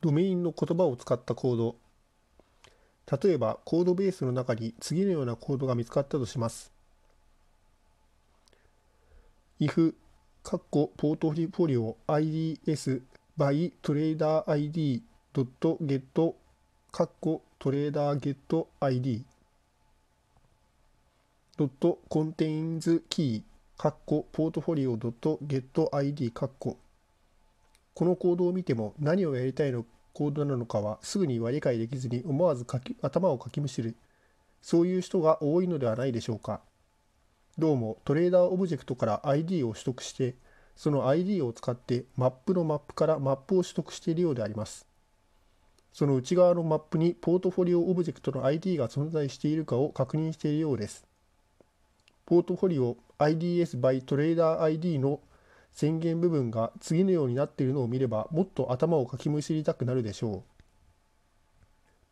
ドメインの言葉を使ったコード例えばコードベースの中に次のようなコードが見つかったとします。if カッコポートフォリオ IDS by トレーダー ID ドットゲットカッコトレーダーゲット ID ドットコンテインズキーカッコポートフォリオドットゲット ID カッコこのコードを見ても何をやりたいのコードなのかはすぐには理解できずに思わずかき頭をかきむしるそういう人が多いのではないでしょうか。どうもトレーダーオブジェクトから ID を取得してその ID を使ってマップのマップからマップを取得しているようであります。その内側のマップにポートフォリオオブジェクトの ID が存在しているかを確認しているようです。 portfolio IDs by trader ID の宣言部分が次のようになっているのを見ればもっと頭をかきむしりたくなるでしょう。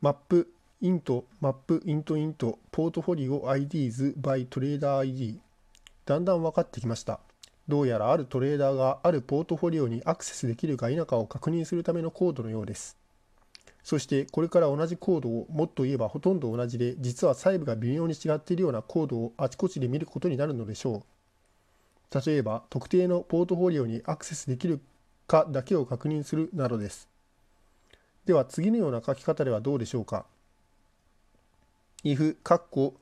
マップイントマップイントイントポートフォリオ IDs by トレーダー ID だんだん分かってきました。どうやらあるトレーダーがあるポートフォリオにアクセスできるか否かを確認するためのコードのようです。そしてこれから同じコードをもっと言えばほとんど同じで実は細部が微妙に違っているようなコードをあちこちで見ることになるのでしょう。例えば特定のポートフォリオにアクセスできるかだけを確認するなどです。では次のような書き方ではどうでしょうか if カッコ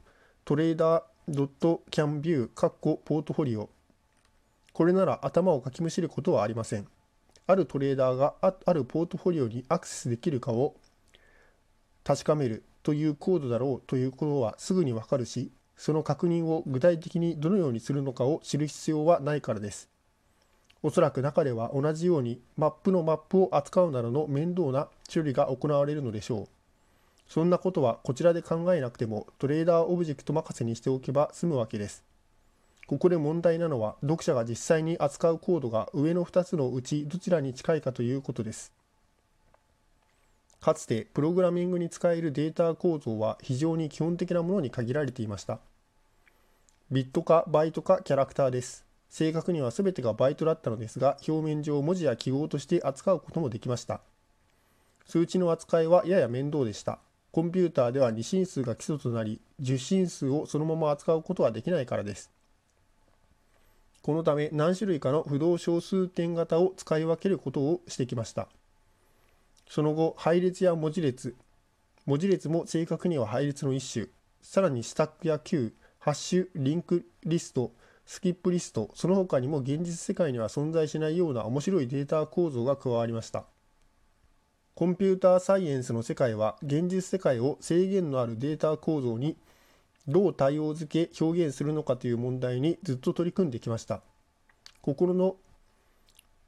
トレーダー .can view カッコポートフォリオこれなら頭をかきむしることはありません。あるトレーダーがあるポートフォリオにアクセスできるかを確かめるというコードだろうということはすぐにわかるしその確認を具体的にどのようにするのかを知る必要はないからです。おそらく中では同じようにマップのマップを扱うなどの面倒な処理が行われるのでしょう。そんなことはこちらで考えなくてもトレーダーオブジェクト任せにしておけば済むわけです。ここで問題なのは読者が実際に扱うコードが上の2つのうちどちらに近いかということです。かつてプログラミングに使えるデータ構造は非常に基本的なものに限られていました。ビットかバイトかキャラクターです。正確には全てがバイトだったのですが、表面上文字や記号として扱うこともできました。数値の扱いはやや面倒でした。コンピューターでは2進数が基礎となり、10進数をそのまま扱うことはできないからです。このため何種類かの不動小数点型を使い分けることをしてきました。その後、配列や文字列、文字列も正確には配列の一種、さらにスタックや Q、ハッシュ、リンクリスト、スキップリスト、その他にも現実世界には存在しないような面白いデータ構造が加わりました。コンピューターサイエンスの世界は現実世界を制限のあるデータ構造にどう対応付け表現するのかという問題にずっと取り組んできました。心の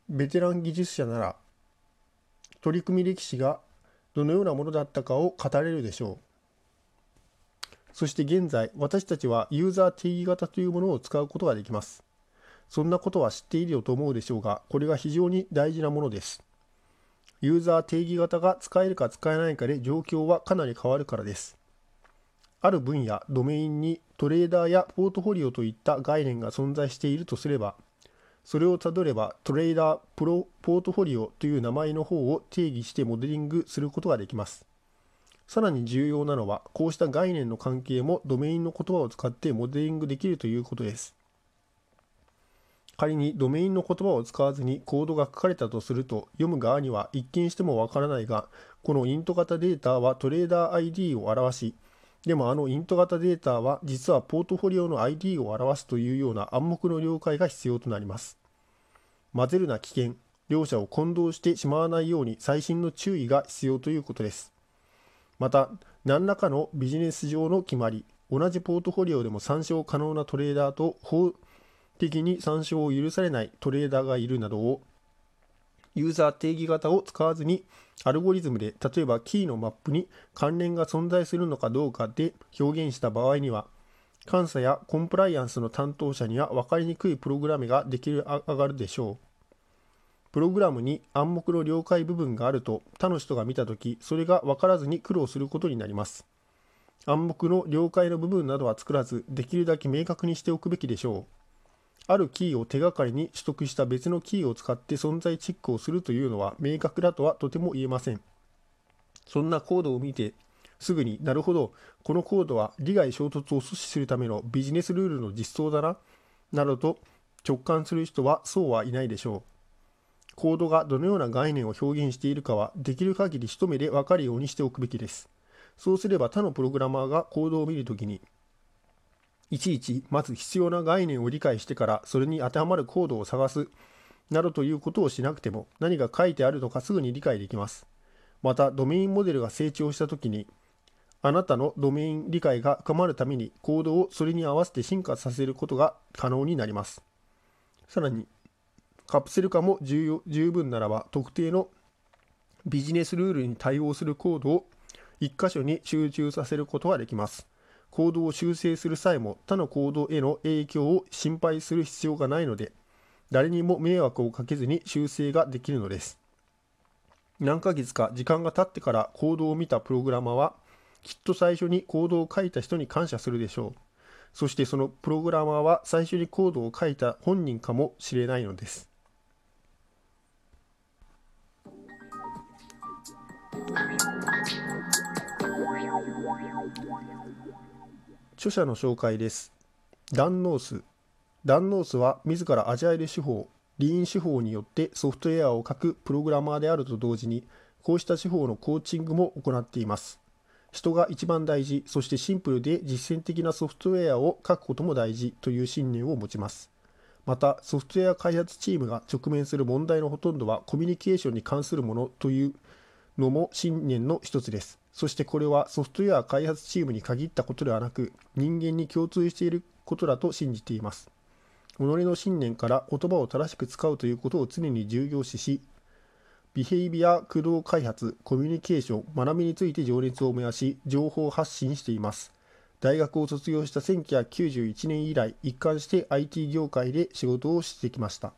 ベテラン技術者なら取り組み歴史がどのようなものだったかを語れるでしょう。そして現在、私たちはユーザー定義型というものを使うことができます。そんなことは知っているよと思うでしょうが、これが非常に大事なものです。ユーザー定義型が使えるか使えないかで状況はかなり変わるからです。ある分野、ドメインにトレーダーやポートフォリオといった概念が存在しているとすれば、それをたどればトレーダープロポートフォリオという名前の方を定義してモデリングすることができます。さらに重要なのは、こうした概念の関係もドメインの言葉を使ってモデリングできるということです。仮にドメインの言葉を使わずにコードが書かれたとすると、読む側には一見してもわからないが、このイント型データはトレーダー ID を表し、でもあのイント型データは実はポートフォリオの ID を表すというような暗黙の了解が必要となります。混ぜるな危険、両者を混同してしまわないように細心の注意が必要ということです。また、何らかのビジネス上の決まり、同じポートフォリオでも参照可能なトレーダーと法的に参照を許されないトレーダーがいるなどをユーザー定義型を使わずにアルゴリズムで例えばキーのマップに関連が存在するのかどうかで表現した場合には監査やコンプライアンスの担当者には分かりにくいプログラムができる上がるでしょう。プログラムに暗黙の了解部分があると他の人が見たとき、それが分からずに苦労することになります。暗黙の了解の部分などは作らず、できるだけ明確にしておくべきでしょう。あるキーを手がかりに取得した別のキーを使って存在チェックをするというのは明確だとはとても言えません。そんなコードを見てすぐになるほどこのコードは利害衝突を阻止するためのビジネスルールの実装だななどと直感する人はそうはいないでしょう。コードがどのような概念を表現しているかはできる限り一目で分かるようにしておくべきです。そうすれば他のプログラマーがコードを見るときにいちいちまず必要な概念を理解してからそれに当てはまるコードを探すなどということをしなくても何が書いてあるのかすぐに理解できます。またドメインモデルが成長したときにあなたのドメイン理解が深まるためにコードをそれに合わせて進化させることが可能になります。さらにカプセル化も十分ならば特定のビジネスルールに対応するコードを1箇所に集中させることができます。コードを修正する際も他のコードへの影響を心配する必要がないので、誰にも迷惑をかけずに修正ができるのです。何ヶ月か時間が経ってからコードを見たプログラマーは、きっと最初にコードを書いた人に感謝するでしょう。そしてそのプログラマーは最初にコードを書いた本人かもしれないのです。著者の紹介です。ダンノース。ダンノースは自らアジャイル手法、リーン手法によってソフトウェアを書くプログラマーであると同時に、こうした手法のコーチングも行っています。人が一番大事、そしてシンプルで実践的なソフトウェアを書くことも大事という信念を持ちます。また、ソフトウェア開発チームが直面する問題のほとんどはコミュニケーションに関するものというのも信念の一つです。そしてこれはソフトウェア開発チームに限ったことではなく、人間に共通していることだと信じています。己の信念から言葉を正しく使うということを常に重要視し、ビヘイビア駆動開発、コミュニケーション、学びについて情熱を燃やし、情報発信しています。大学を卒業した1991年以来、一貫して IT 業界で仕事をしてきました。